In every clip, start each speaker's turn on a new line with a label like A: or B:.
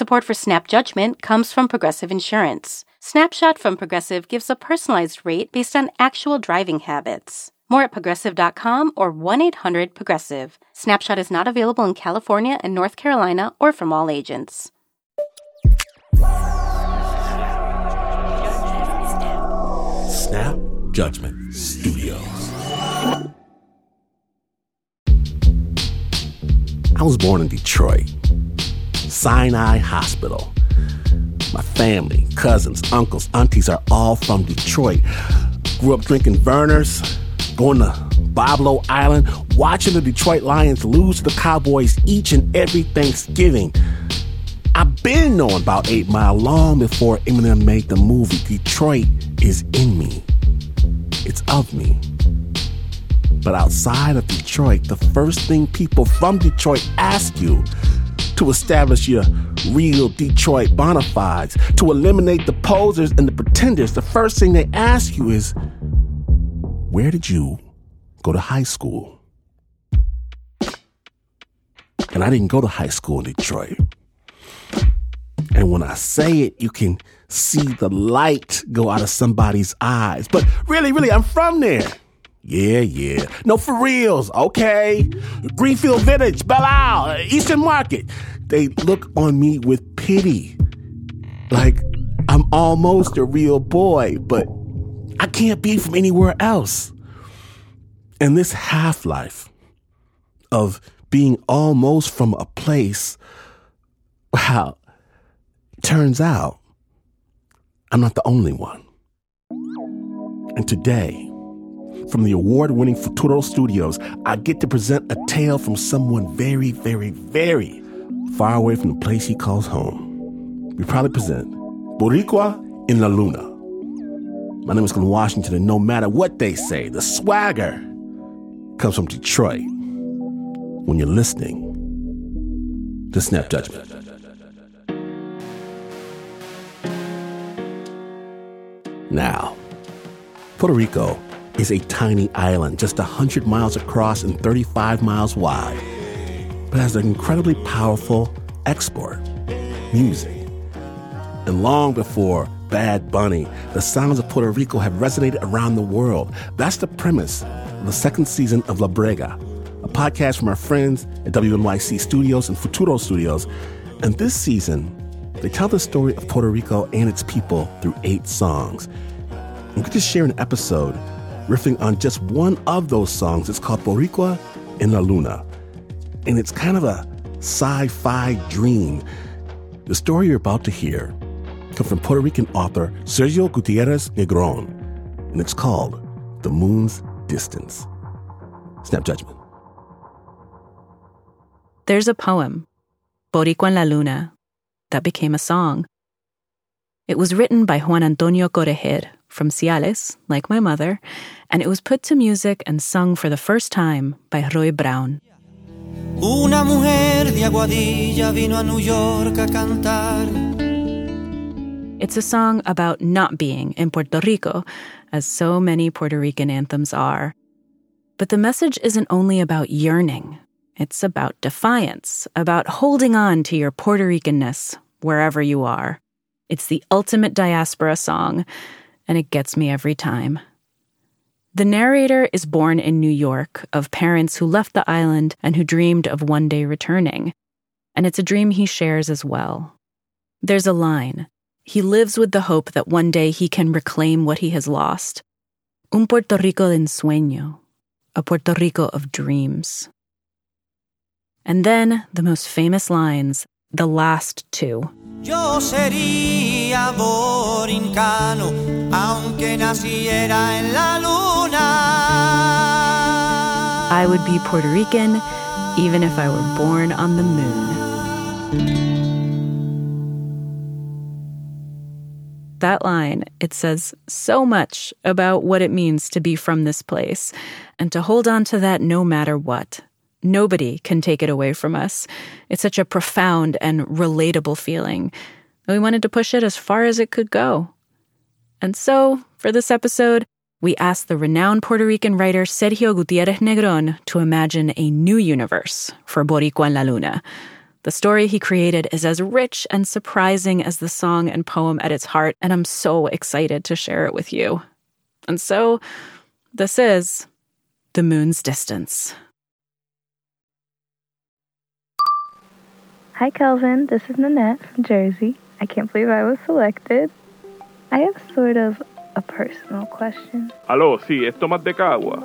A: Support for Snap Judgment comes from Progressive Insurance. Snapshot from Progressive gives a personalized rate based on actual driving habits. More at progressive.com or 1 800 Progressive. Snapshot is not available in California and North Carolina or from all agents.
B: Snap Judgment Studios. I was born in Detroit, Sinai Hospital. My family, cousins, uncles, aunties are all from Detroit. Grew up drinking Vernors, going to Boblo Island, watching the Detroit Lions lose to the Cowboys each and every Thanksgiving. I've been knowing about 8 Mile long before Eminem made the movie. Detroit is in me. It's of me. But outside of Detroit, the first thing people from Detroit ask you to establish your real Detroit bona fides, to eliminate the posers and the pretenders, the first thing they ask you is, Where did you go to high school? And I didn't go to high school in Detroit. And when I say it, you can see the light go out of somebody's eyes. But really, really, I'm from there. Yeah, yeah. No, for reals, okay? Greenfield Village, Belle Isle, uh, Eastern Market. They look on me with pity. Like I'm almost a real boy, but I can't be from anywhere else. And this half life of being almost from a place, wow, turns out I'm not the only one. And today, from the award winning Futuro Studios, I get to present a tale from someone very, very, very far away from the place he calls home. We proudly present Boricua in La Luna. My name is Glynn Washington, and no matter what they say, the swagger comes from Detroit. When you're listening to Snap Judgment. Now, Puerto Rico is a tiny island just 100 miles across and 35 miles wide, but has an incredibly powerful export music. And long before Bad Bunny, the sounds of Puerto Rico have resonated around the world. That's the premise of the second season of La Brega, a podcast from our friends at WNYC Studios and Futuro Studios. And this season, they tell the story of Puerto Rico and its people through eight songs. We get to share an episode riffing on just one of those songs. It's called Boricua en la Luna. And it's kind of a sci fi dream. The story you're about to hear comes from Puerto Rican author Sergio Gutierrez Negron, and it's called The Moon's Distance. Snap Judgment.
C: There's a poem, Boricua en la Luna, that became a song. It was written by Juan Antonio Corretjer from Ciales, like my mother, and it was put to music and sung for the first time by Roy Brown.
D: Una mujer de Aguadilla vino a New York a cantar.
C: It's a song about not being in Puerto Rico, as so many Puerto Rican anthems are. But the message isn't only about yearning, it's about defiance, about holding on to your Puerto Ricanness wherever you are. It's the ultimate diaspora song, and it gets me every time. The narrator is born in New York of parents who left the island and who dreamed of one day returning. And it's a dream he shares as well. There's a line he lives with the hope that one day he can reclaim what he has lost. Un Puerto Rico de ensueño, a Puerto Rico of dreams. And then the most famous lines, the last two.
D: Yo sería borincano, aunque naciera en la luna.
C: I would be Puerto Rican even if I were born on the moon. That line, it says so much about what it means to be from this place and to hold on to that no matter what. Nobody can take it away from us. It's such a profound and relatable feeling. We wanted to push it as far as it could go. And so, for this episode, we asked the renowned Puerto Rican writer Sergio Gutierrez Negron to imagine a new universe for Boricua en la Luna. The story he created is as rich and surprising as the song and poem at its heart, and I'm so excited to share it with you. And so, this is The Moon's Distance.
E: Hi, Kelvin. This is Nanette from Jersey. I can't believe I was selected. I have sort of a personal question.
F: Aló, sí, es Tomás de Cagua.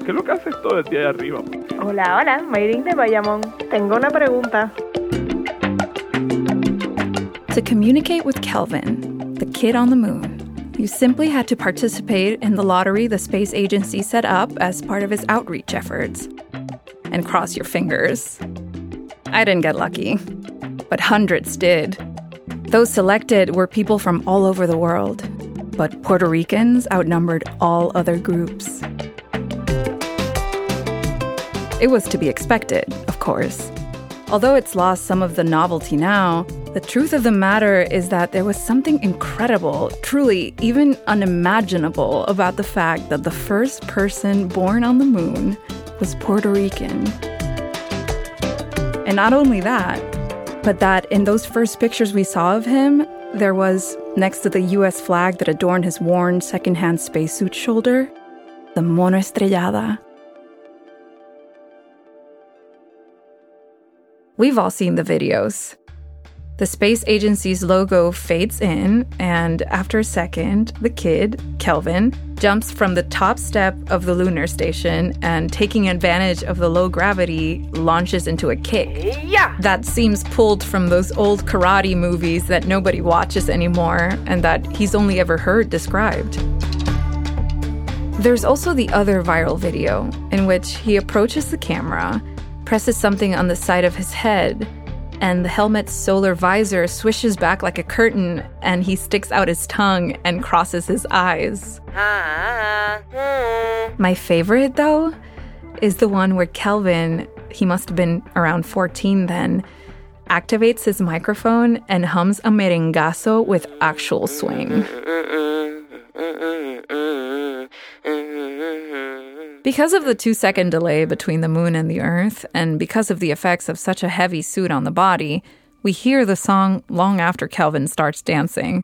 F: ¿Qué es lo que haces todo el día de arriba?
E: Hola, hola, Mayrin de Bayamón. Tengo una pregunta.
G: To communicate with Kelvin, the kid on the moon, you simply had to participate in the lottery the space agency set up as part of its outreach efforts. And cross your fingers. I didn't get lucky, but hundreds did. Those selected were people from all over the world, but Puerto Ricans outnumbered all other groups. It was to be expected, of course. Although it's lost some of the novelty now, the truth of the matter is that there was something incredible, truly even unimaginable, about the fact that the first person born on the moon was Puerto Rican. And not only that, but that in those first pictures we saw of him, there was, next to the US flag that adorned his worn secondhand spacesuit shoulder, the Mono Estrellada. We've all seen the videos. The space agency's logo fades in, and after a second, the kid, Kelvin, jumps from the top step of the lunar station and, taking advantage of the low gravity, launches into a kick. Yeah! That seems pulled from those old karate movies that nobody watches anymore and that he's only ever heard described. There's also the other viral video in which he approaches the camera, presses something on the side of his head, and the helmet's solar visor swishes back like a curtain, and he sticks out his tongue and crosses his eyes. My favorite, though, is the one where Kelvin, he must have been around 14 then, activates his microphone and hums a merengazo with actual swing. Because of the two second delay between the moon and the earth, and because of the effects of such a heavy suit on the body, we hear the song long after Kelvin starts dancing.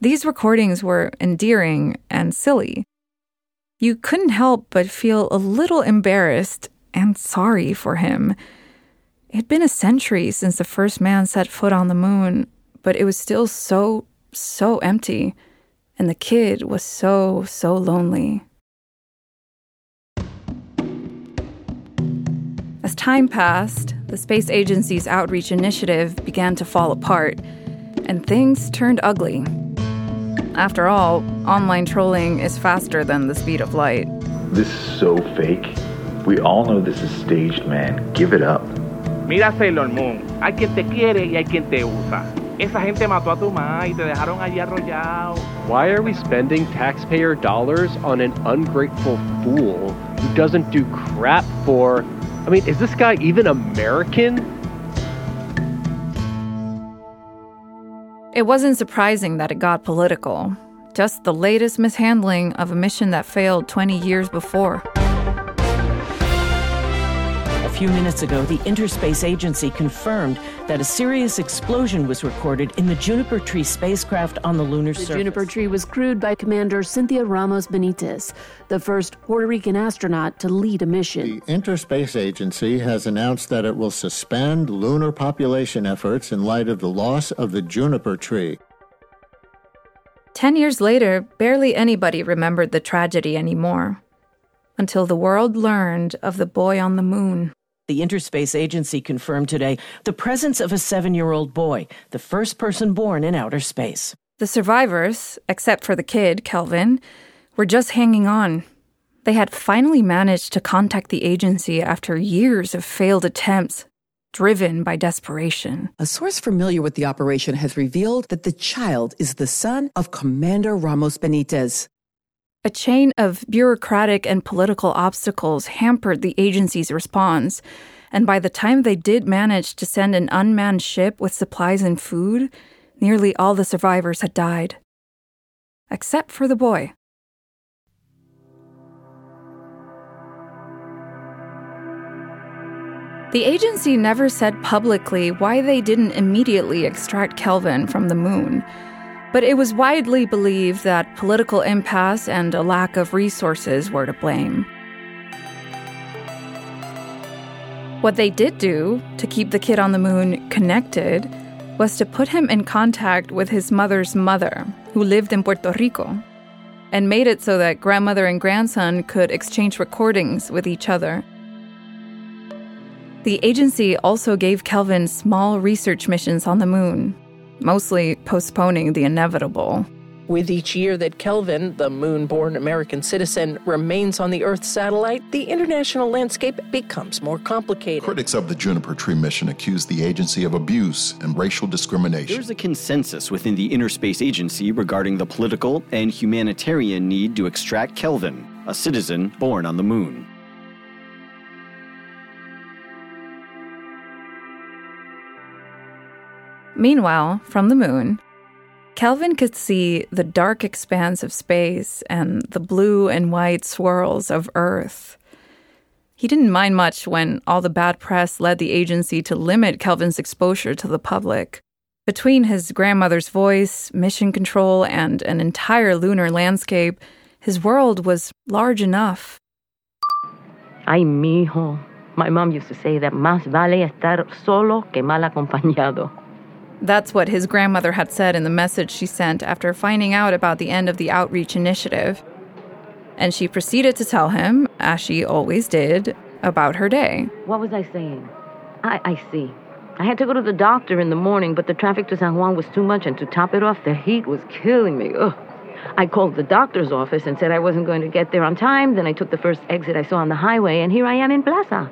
G: These recordings were endearing and silly. You couldn't help but feel a little embarrassed and sorry for him. It had been a century since the first man set foot on the moon, but it was still so, so empty and the kid was so, so lonely. As time passed, the space agency's outreach initiative began to fall apart, and things turned ugly. After all, online trolling is faster than the speed of light.
H: This is so fake. We all know this is staged, man. Give it up.
F: Mira Sailor Moon, hay quien te quiere y hay quien te usa. Esa gente mató a tu mamá y te dejaron allí arrollado.
I: Why are we spending taxpayer dollars on an ungrateful fool who doesn't do crap for. I mean, is this guy even American?
G: It wasn't surprising that it got political. Just the latest mishandling of a mission that failed 20 years before.
J: A few minutes ago, the Interspace Agency confirmed that a serious explosion was recorded in the Juniper Tree spacecraft on the lunar surface.
K: the
J: surface.
K: Juniper Tree was crewed by Commander Cynthia Ramos Benitez, the first Puerto Rican astronaut to lead a mission.
L: The Interspace Agency has announced that it will suspend lunar population efforts in light of the loss of the Juniper Tree.
G: Ten years later, barely anybody remembered the tragedy anymore. Until the world learned of the boy on the moon.
J: The Interspace Agency confirmed today the presence of a seven year old boy, the first person born in outer space.
G: The survivors, except for the kid, Kelvin, were just hanging on. They had finally managed to contact the agency after years of failed attempts. driven by desperation.
M: A source familiar with the operation has revealed that the child is the son of Commander Ramos Benitez.
G: A chain of bureaucratic and political obstacles hampered the agency's response, and by the time they did manage to send an unmanned ship with supplies and food, nearly all the survivors had died. Except for the boy. The agency never said publicly why they didn't immediately extract Kelvin from the moon, but it was widely believed that political impasse and a lack of resources were to blame. What they did do to keep the kid on the moon connected was to put him in contact with his mother's mother, who lived in Puerto Rico, and made it so that grandmother and grandson could exchange recordings with each other. The agency also gave Kelvin small research missions on the moon, mostly postponing the inevitable.
J: With each year that Kelvin, the moon born American citizen, remains on the Earth satellite, the international landscape becomes more complicated.
N: Critics of the Juniper Tree mission accuse the agency of abuse and racial discrimination.
O: There's a consensus within the Interspace Agency regarding the political and humanitarian need to extract Kelvin, a citizen born on the moon.
G: Meanwhile, from the moon, Kelvin could see the dark expanse of space and the blue and white swirls of Earth. He didn't mind much when all the bad press led the agency to limit Kelvin's exposure to the public. Between his grandmother's voice, mission control, and an entire lunar landscape, his world was large enough.
P: Ay, mijo. My mom used to say that más vale estar solo que mal acompañado.
G: That's what his grandmother had said in the message she sent after finding out about the end of the outreach initiative. And she proceeded to tell him, as she always did, about her day.
P: What was I saying? I, I see. I had to go to the doctor in the morning, but the traffic to San Juan was too much, and to top it off, the heat was killing me. Ugh. I called the doctor's office and said I wasn't going to get there on time. Then I took the first exit I saw on the highway, and here I am in Plaza.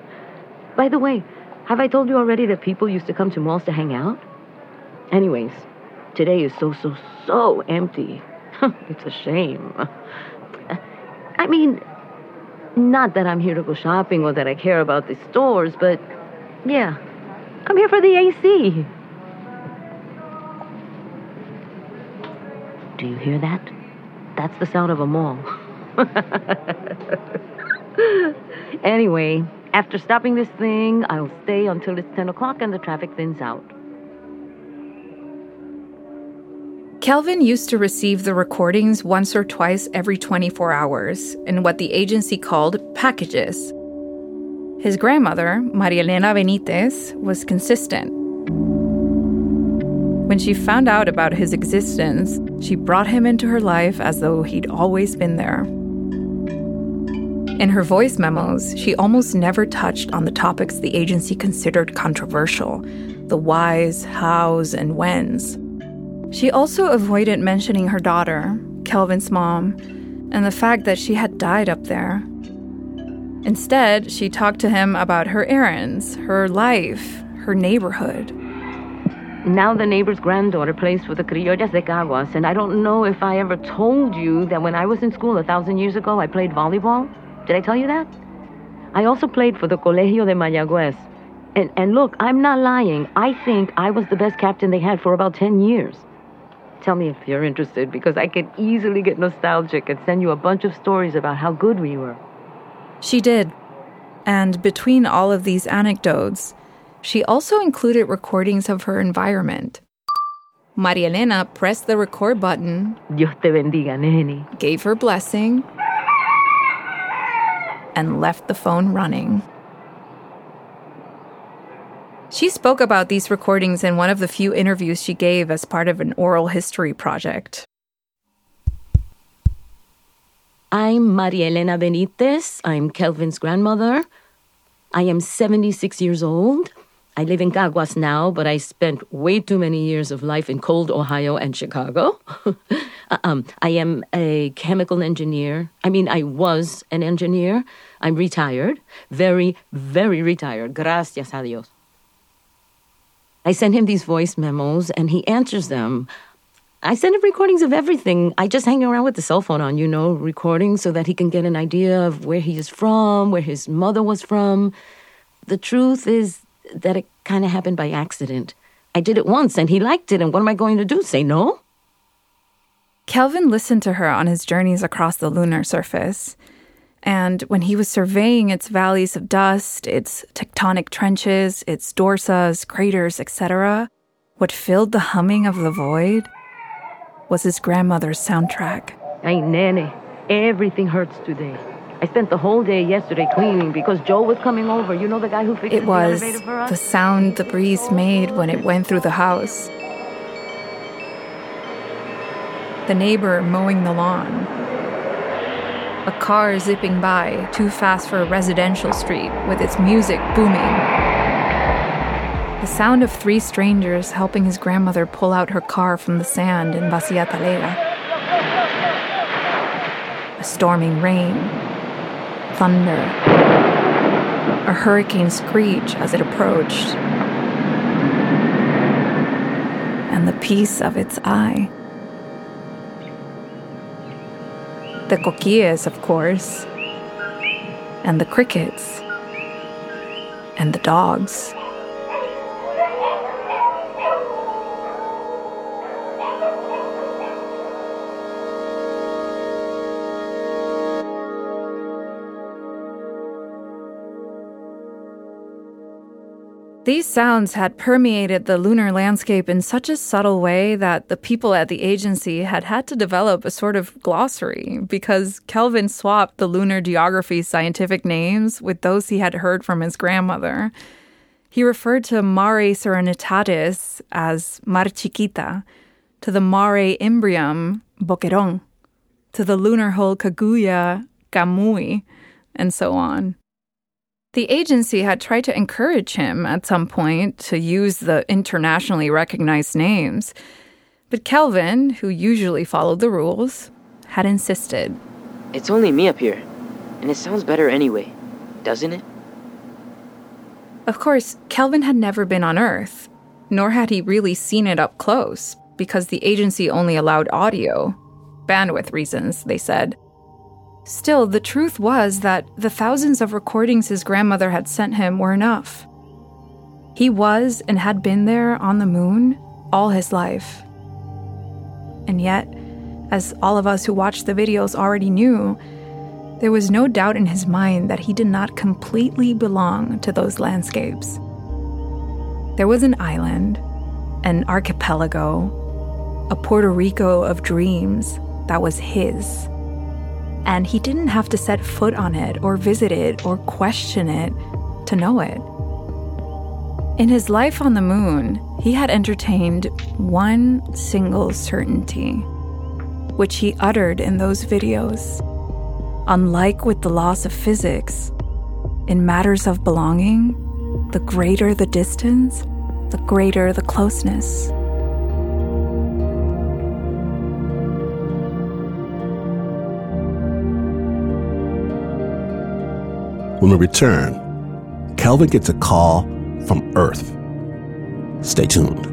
P: By the way, have I told you already that people used to come to malls to hang out? Anyways, today is so, so, so empty. it's a shame. I mean, not that I'm here to go shopping or that I care about the stores, but yeah, I'm here for the AC. Do you hear that? That's the sound of a mall. anyway, after stopping this thing, I'll stay until it's 10 o'clock and the traffic thins out.
G: Kelvin used to receive the recordings once or twice every 24 hours in what the agency called packages. His grandmother, Maria Elena Benitez, was consistent. When she found out about his existence, she brought him into her life as though he'd always been there. In her voice memos, she almost never touched on the topics the agency considered controversial the whys, hows, and whens. She also avoided mentioning her daughter, Kelvin's mom, and the fact that she had died up there. Instead, she talked to him about her errands, her life, her neighborhood.
P: Now the neighbor's granddaughter plays for the Criollas de Caguas, and I don't know if I ever told you that when I was in school a thousand years ago, I played volleyball. Did I tell you that? I also played for the Colegio de Mayagüez. And, and look, I'm not lying. I think I was the best captain they had for about 10 years. Tell me if you're interested, because I can easily get nostalgic and send you a bunch of stories about how good we were.
G: She did. And between all of these anecdotes, she also included recordings of her environment. Maria Elena pressed the record button.
P: Dios te bendiga, neni.
G: Gave her blessing. And left the phone running. She spoke about these recordings in one of the few interviews she gave as part of an oral history project.
P: I'm Maria Elena Benitez. I'm Kelvin's grandmother. I am 76 years old. I live in Caguas now, but I spent way too many years of life in cold Ohio and Chicago. um, I am a chemical engineer. I mean, I was an engineer. I'm retired. Very, very retired. Gracias a Dios. I send him these voice memos and he answers them. I send him recordings of everything. I just hang around with the cell phone on, you know, recording so that he can get an idea of where he is from, where his mother was from. The truth is that it kind of happened by accident. I did it once and he liked it, and what am I going to do? Say no?
G: Kelvin listened to her on his journeys across the lunar surface. And when he was surveying its valleys of dust, its tectonic trenches, its dorsas, craters, etc., what filled the humming of the void was his grandmother's soundtrack.
P: Ay, nene, everything hurts today. I spent the whole day yesterday cleaning because Joe was coming over. You know the guy who fixes
G: It was
P: the elevator for us?
G: the sound the breeze made when it went through the house. The neighbor mowing the lawn. A car zipping by, too fast for a residential street, with its music booming. The sound of three strangers helping his grandmother pull out her car from the sand in Vacia Talega. A storming rain. Thunder. A hurricane screech as it approached. And the peace of its eye. The coquillas, of course. And the crickets. And the dogs. These sounds had permeated the lunar landscape in such a subtle way that the people at the agency had had to develop a sort of glossary because Kelvin swapped the lunar geography scientific names with those he had heard from his grandmother. He referred to Mare Serenitatis as Mar Chiquita, to the Mare Imbrium, Boquerón, to the lunar hole Kaguya, Kamui, and so on. The agency had tried to encourage him at some point to use the internationally recognized names, but Kelvin, who usually followed the rules, had insisted.
Q: It's only me up here, and it sounds better anyway, doesn't it?
G: Of course, Kelvin had never been on Earth, nor had he really seen it up close, because the agency only allowed audio. Bandwidth reasons, they said. Still, the truth was that the thousands of recordings his grandmother had sent him were enough. He was and had been there on the moon all his life. And yet, as all of us who watched the videos already knew, there was no doubt in his mind that he did not completely belong to those landscapes. There was an island, an archipelago, a Puerto Rico of dreams that was his and he didn't have to set foot on it or visit it or question it to know it. In his life on the moon, he had entertained one single certainty, which he uttered in those videos. Unlike with the laws of physics, in matters of belonging, the greater the distance, the greater the closeness.
B: When we return, Kelvin gets a call from Earth. Stay tuned.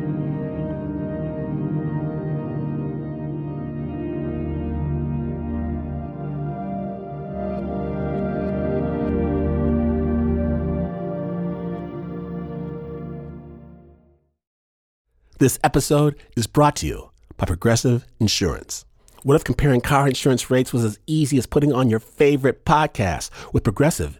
B: This episode is brought to you by Progressive Insurance. What if comparing car insurance rates was as easy as putting on your favorite podcast? With Progressive,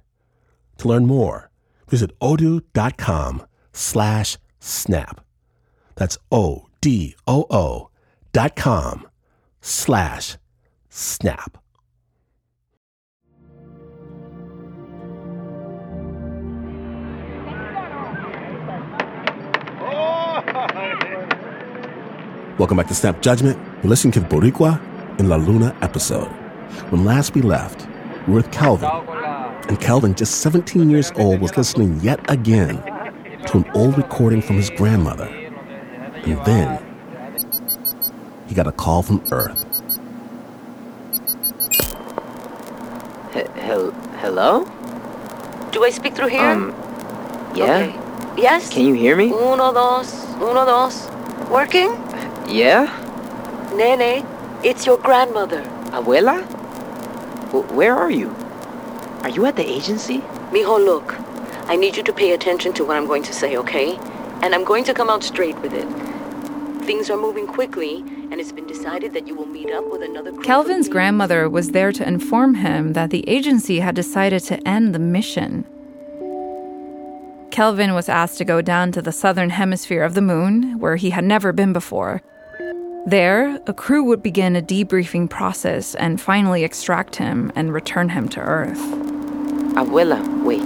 B: To learn more, visit odoo.com slash snap. That's O-D-O-O dot com slash snap. Welcome back to Snap Judgment. You're listening to the Boricua in La Luna episode. When last we left, we were with Kelvin. And Kelvin, just 17 years old, was listening yet again to an old recording from his grandmother. And then he got a call from Earth.
Q: H- hel- hello?
P: Do I speak through here?
Q: Um, yeah?
P: Okay. Yes?
Q: Can you hear me?
P: Uno, dos, uno, dos. Working?
Q: Yeah?
P: Nene, it's your grandmother.
Q: Abuela? W- where are you? Are you at the agency?
P: Mijo, look. I need you to pay attention to what I'm going to say, okay? And I'm going to come out straight with it. Things are moving quickly, and it's been decided that you will meet up with another group.
G: Kelvin's grandmother was there to inform him that the agency had decided to end the mission. Kelvin was asked to go down to the southern hemisphere of the moon, where he had never been before. There, a crew would begin a debriefing process and finally extract him and return him to Earth.
Q: Abuela, wait.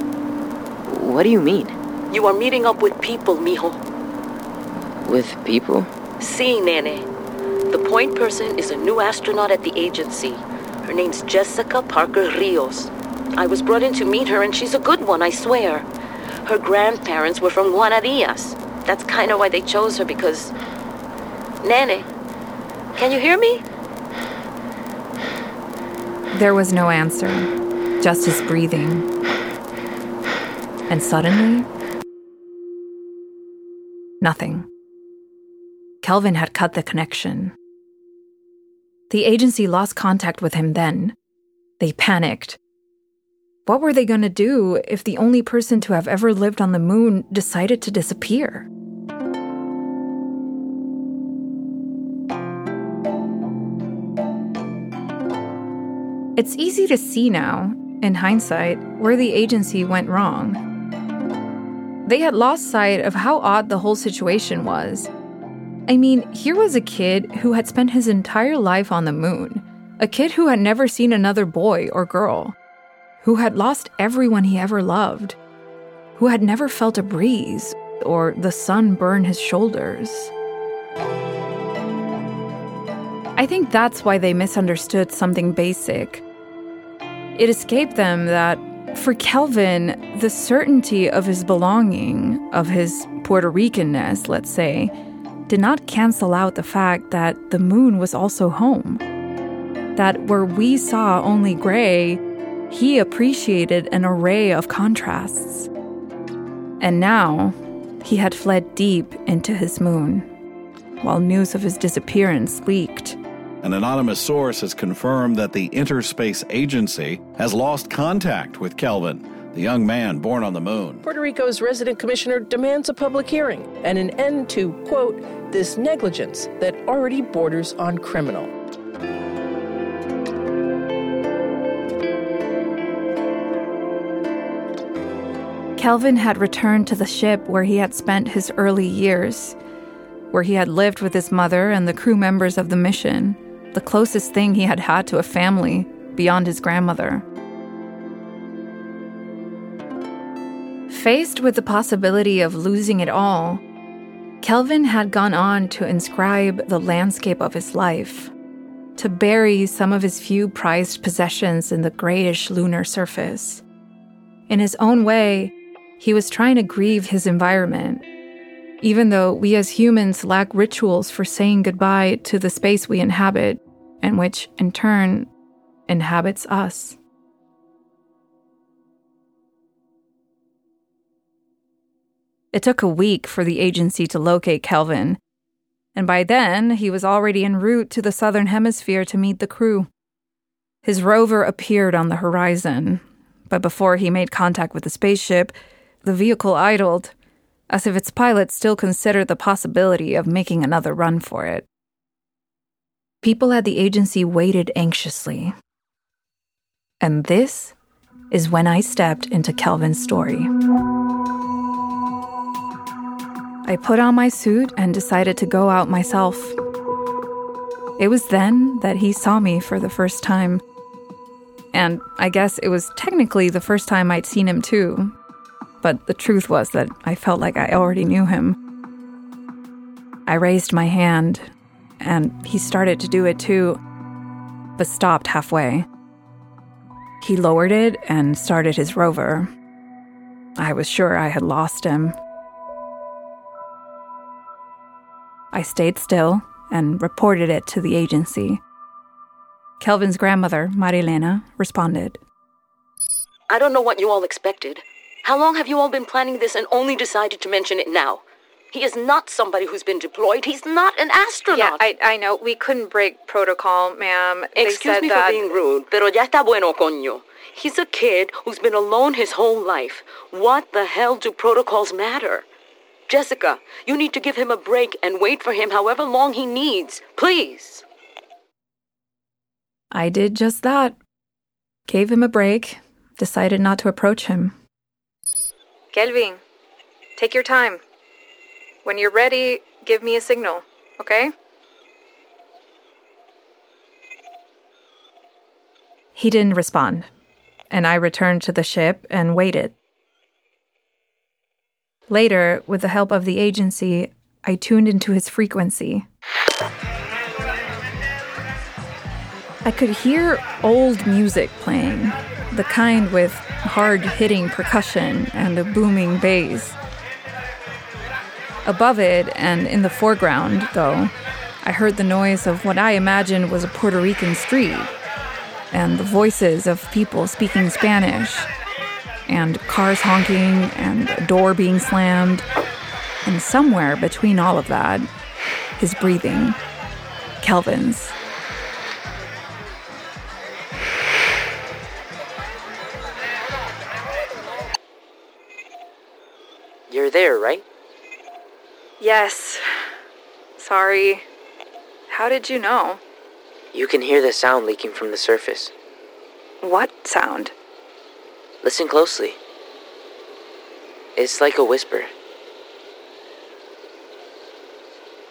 Q: What do you mean?
P: You are meeting up with people, mijo.
Q: With people?
P: See, Nene. The point person is a new astronaut at the agency. Her name's Jessica Parker Rios. I was brought in to meet her, and she's a good one, I swear. Her grandparents were from Guanadillas. That's kind of why they chose her, because. Nene, can you hear me?
G: There was no answer, just his breathing. And suddenly, nothing. Kelvin had cut the connection. The agency lost contact with him then. They panicked. What were they going to do if the only person to have ever lived on the moon decided to disappear? It's easy to see now, in hindsight, where the agency went wrong. They had lost sight of how odd the whole situation was. I mean, here was a kid who had spent his entire life on the moon, a kid who had never seen another boy or girl, who had lost everyone he ever loved, who had never felt a breeze or the sun burn his shoulders. I think that's why they misunderstood something basic. It escaped them that for Kelvin, the certainty of his belonging, of his Puerto Ricanness, let's say, did not cancel out the fact that the moon was also home. That where we saw only gray, he appreciated an array of contrasts. And now, he had fled deep into his moon, while news of his disappearance leaked.
R: An anonymous source has confirmed that the Interspace Agency has lost contact with Kelvin, the young man born on the moon.
S: Puerto Rico's resident commissioner demands a public hearing and an end to, quote, this negligence that already borders on criminal.
G: Kelvin had returned to the ship where he had spent his early years, where he had lived with his mother and the crew members of the mission, the closest thing he had had to a family beyond his grandmother. Faced with the possibility of losing it all, Kelvin had gone on to inscribe the landscape of his life, to bury some of his few prized possessions in the grayish lunar surface. In his own way, he was trying to grieve his environment. Even though we as humans lack rituals for saying goodbye to the space we inhabit, and which, in turn, inhabits us. It took a week for the agency to locate Kelvin, and by then he was already en route to the southern hemisphere to meet the crew. His rover appeared on the horizon, but before he made contact with the spaceship, the vehicle idled, as if its pilot still considered the possibility of making another run for it. People at the agency waited anxiously. And this is when I stepped into Kelvin's story. I put on my suit and decided to go out myself. It was then that he saw me for the first time. And I guess it was technically the first time I'd seen him too. But the truth was that I felt like I already knew him. I raised my hand, and he started to do it too, but stopped halfway. He lowered it and started his rover. I was sure I had lost him. I stayed still and reported it to the agency. Kelvin's grandmother, Marielena, responded.
P: I don't know what you all expected. How long have you all been planning this and only decided to mention it now? He is not somebody who's been deployed. He's not an astronaut.
G: Yeah, I, I know. We couldn't break protocol, ma'am. They
P: Excuse
G: said
P: me
G: that...
P: for being rude, pero ya está bueno, coño. He's a kid who's been alone his whole life. What the hell do protocols matter? Jessica, you need to give him a break and wait for him however long he needs. Please.
G: I did just that. Gave him a break, decided not to approach him. Kelvin, take your time. When you're ready, give me a signal, okay? He didn't respond, and I returned to the ship and waited. Later, with the help of the agency, I tuned into his frequency. I could hear old music playing, the kind with hard hitting percussion and a booming bass. Above it and in the foreground, though, I heard the noise of what I imagined was a Puerto Rican street, and the voices of people speaking Spanish, and cars honking, and a door being slammed, and somewhere between all of that, his breathing, Kelvin's. Yes. Sorry. How did you know?
Q: You can hear the sound leaking from the surface.
G: What sound?
Q: Listen closely. It's like a whisper.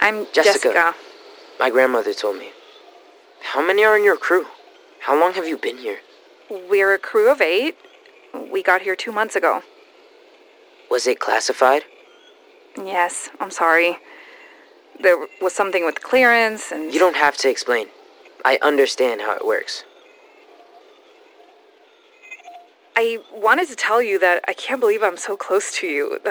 G: I'm
Q: Jessica.
G: Jessica.
Q: My grandmother told me. How many are in your crew? How long have you been here?
G: We're a crew of eight. We got here two months ago.
Q: Was it classified?
G: Yes, I'm sorry. There was something with clearance and.
Q: You don't have to explain. I understand how it works.
G: I wanted to tell you that I can't believe I'm so close to you.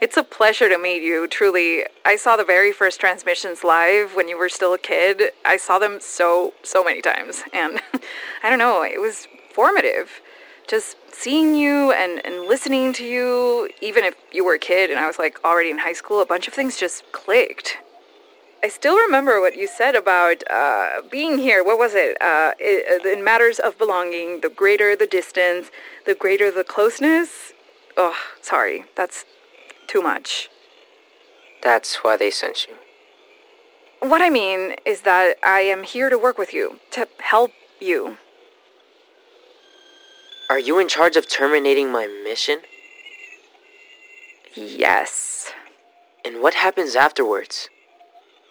G: It's a pleasure to meet you, truly. I saw the very first transmissions live when you were still a kid. I saw them so, so many times. And I don't know, it was formative. Just seeing you and, and listening to you, even if you were a kid and I was like already in high school, a bunch of things just clicked. I still remember what you said about uh, being here. What was it? Uh, it? In matters of belonging, the greater the distance, the greater the closeness. Oh, sorry, that's too much.
Q: That's why they sent you.
G: What I mean is that I am here to work with you, to help you.
Q: Are you in charge of terminating my mission?
G: Yes.
Q: And what happens afterwards?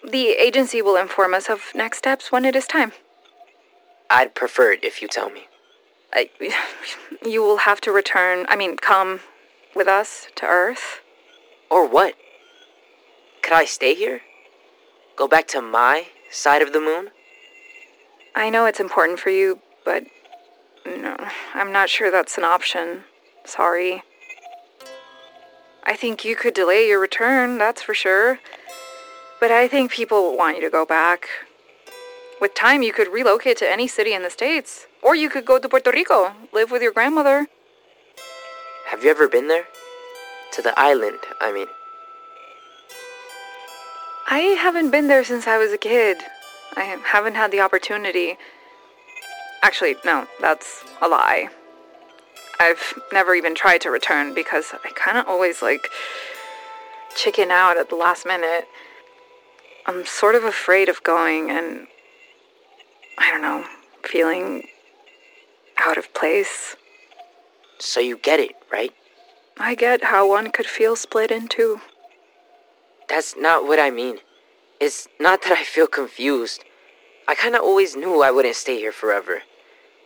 G: The agency will inform us of next steps when it is time.
Q: I'd prefer it if you tell me.
G: I, you will have to return, I mean, come with us to Earth.
Q: Or what? Could I stay here? Go back to my side of the moon?
G: I know it's important for you, but no, I'm not sure that's an option. Sorry. I think you could delay your return, that's for sure. But I think people want you to go back. With time, you could relocate to any city in the States. Or you could go to Puerto Rico, live with your grandmother.
Q: Have you ever been there? To the island, I mean.
G: I haven't been there since I was a kid. I haven't had the opportunity. Actually, no, that's a lie. I've never even tried to return because I kind of always like chicken out at the last minute. I'm sort of afraid of going and I don't know, feeling out of place.
Q: So you get it, right?
G: I get how one could feel split in two.
Q: That's not what I mean. It's not that I feel confused. I kind of always knew I wouldn't stay here forever.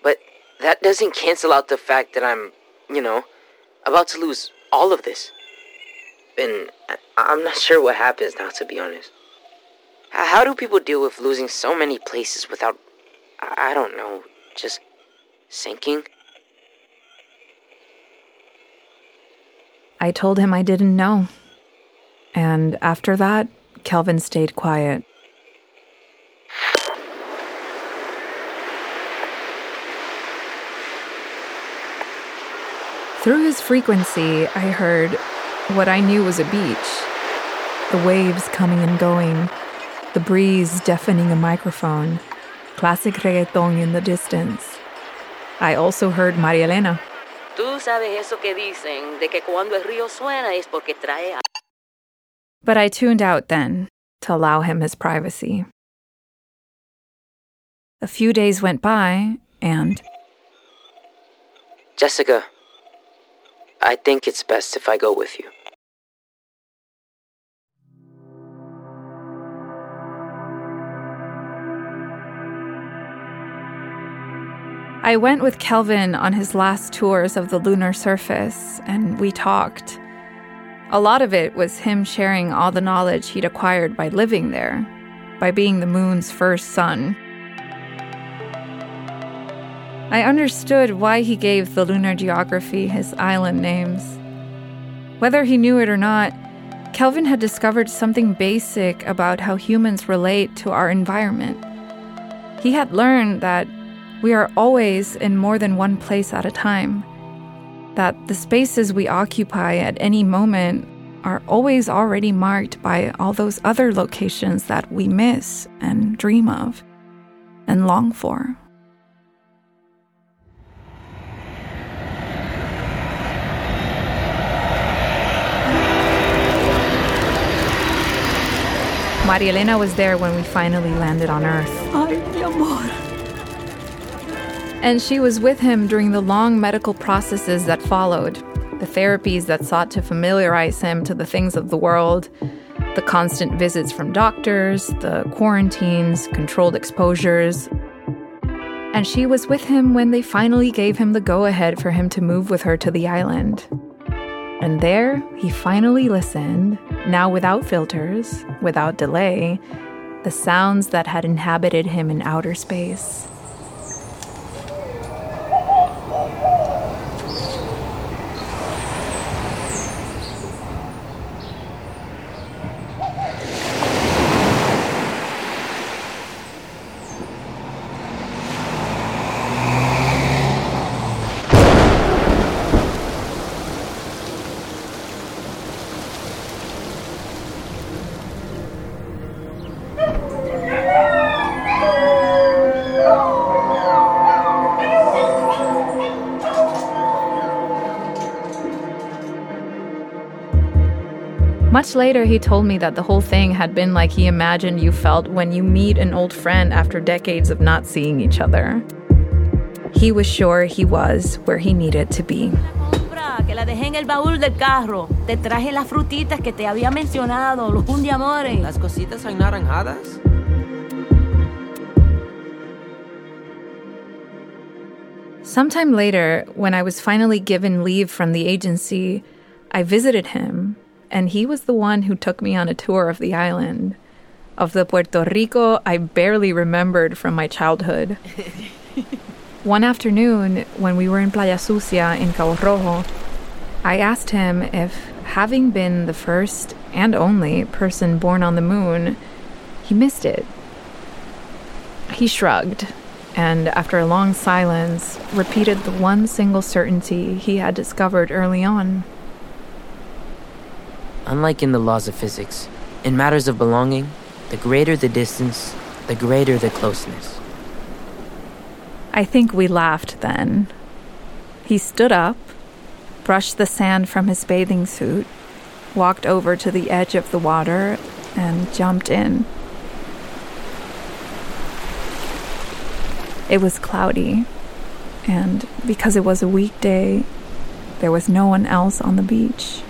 Q: But that doesn't cancel out the fact that I'm, you know, about to lose all of this. And I'm not sure what happens now, to be honest. How do people deal with losing so many places without, I don't know, just sinking?
G: I told him I didn't know. And after that, Kelvin stayed quiet. Through his frequency, I heard what I knew was a beach. The waves coming and going, the breeze deafening a microphone, classic reggaeton in the distance. I also heard Marielena.
P: Tú sabes eso que dicen, de que cuando el río suena es porque trae a-
G: But I tuned out then to allow him his privacy. A few days went by, and
Q: Jessica, I think it's best if I go with you.
G: I went with Kelvin on his last tours of the lunar surface, and we talked. A lot of it was him sharing all the knowledge he'd acquired by living there, by being the moon's first son. I understood why he gave the lunar geography his island names. Whether he knew it or not, Kelvin had discovered something basic about how humans relate to our environment. He had learned that we are always in more than one place at a time, that the spaces we occupy at any moment are always already marked by all those other locations that we miss and dream of and long for. Marielena was there when we finally landed on Earth.
K: Ay, mi amor.
G: And she was with him during the long medical processes that followed, the therapies that sought to familiarize him to the things of the world, the constant visits from doctors, the quarantines, controlled exposures. And she was with him when they finally gave him the go ahead for him to move with her to the island. And there, he finally listened, now without filters, without delay, the sounds that had inhabited him in outer space. Much later, he told me that the whole thing had been like he imagined you felt when you meet an old friend after decades of not seeing each other. He was sure he was where he needed to be.
T: Compra, que la dejé en el baúl del carro. Te traje las frutitas que te había mencionado, los amores.
Q: ¿Las cositas anaranjadas?
G: Sometime later, when I was finally given leave from the agency, I visited him, and he was the one who took me on a tour of the island. Of the Puerto Rico I barely remembered from my childhood. One afternoon, when we were in Playa Sucia in Cabo Rojo, I asked him if, having been the first and only person born on the moon, he missed it. He shrugged, and after a long silence, repeated the one single certainty he had discovered early on.
Q: Unlike in the laws of physics, in matters of belonging, the greater the distance, the greater the closeness.
G: I think we laughed then. He stood up, brushed the sand from his bathing suit, walked over to the edge of the water, and jumped in. It was cloudy, and because it was a weekday, there was no one else on the beach.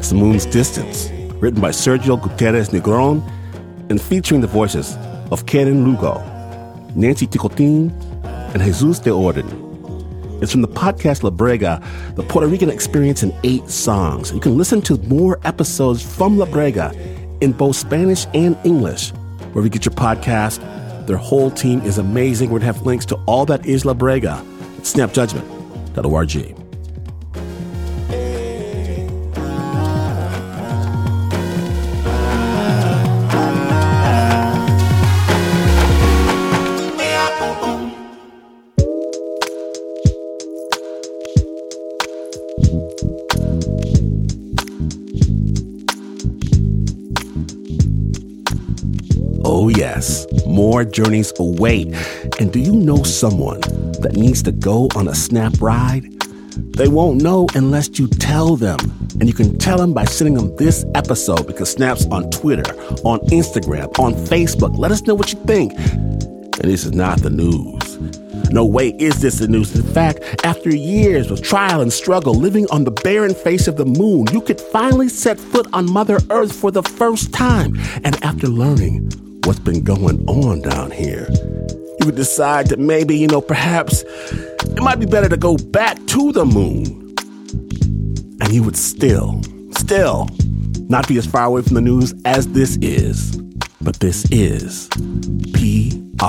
B: That's The Moon's Distance, written by Sergio Gutierrez Negron and featuring the voices of Keren Lugo, Nancy Ticotin, and Jesus de Orden. It's from the podcast La Brega, the Puerto Rican experience in eight songs. You can listen to more episodes from La Brega in both Spanish and English, wherever you get your podcast. Their whole team is amazing. We're going to have links to all that is La Brega at snapjudgment.org. yes, more journeys await. And do you know someone that needs to go on a snap ride? They won't know unless you tell them. And you can tell them by sending them this episode because Snap's on Twitter, on Instagram, on Facebook. Let us know what you think. And this is not the news. No way is this the news. In fact, after years of trial and struggle living on the barren face of the moon, you could finally set foot on Mother Earth for the first time. And after learning what's been going on down here, you would decide that maybe, you know, perhaps it might be better to go back to the moon. And you would still, still not be as far away from the news as this is. But this is PRX.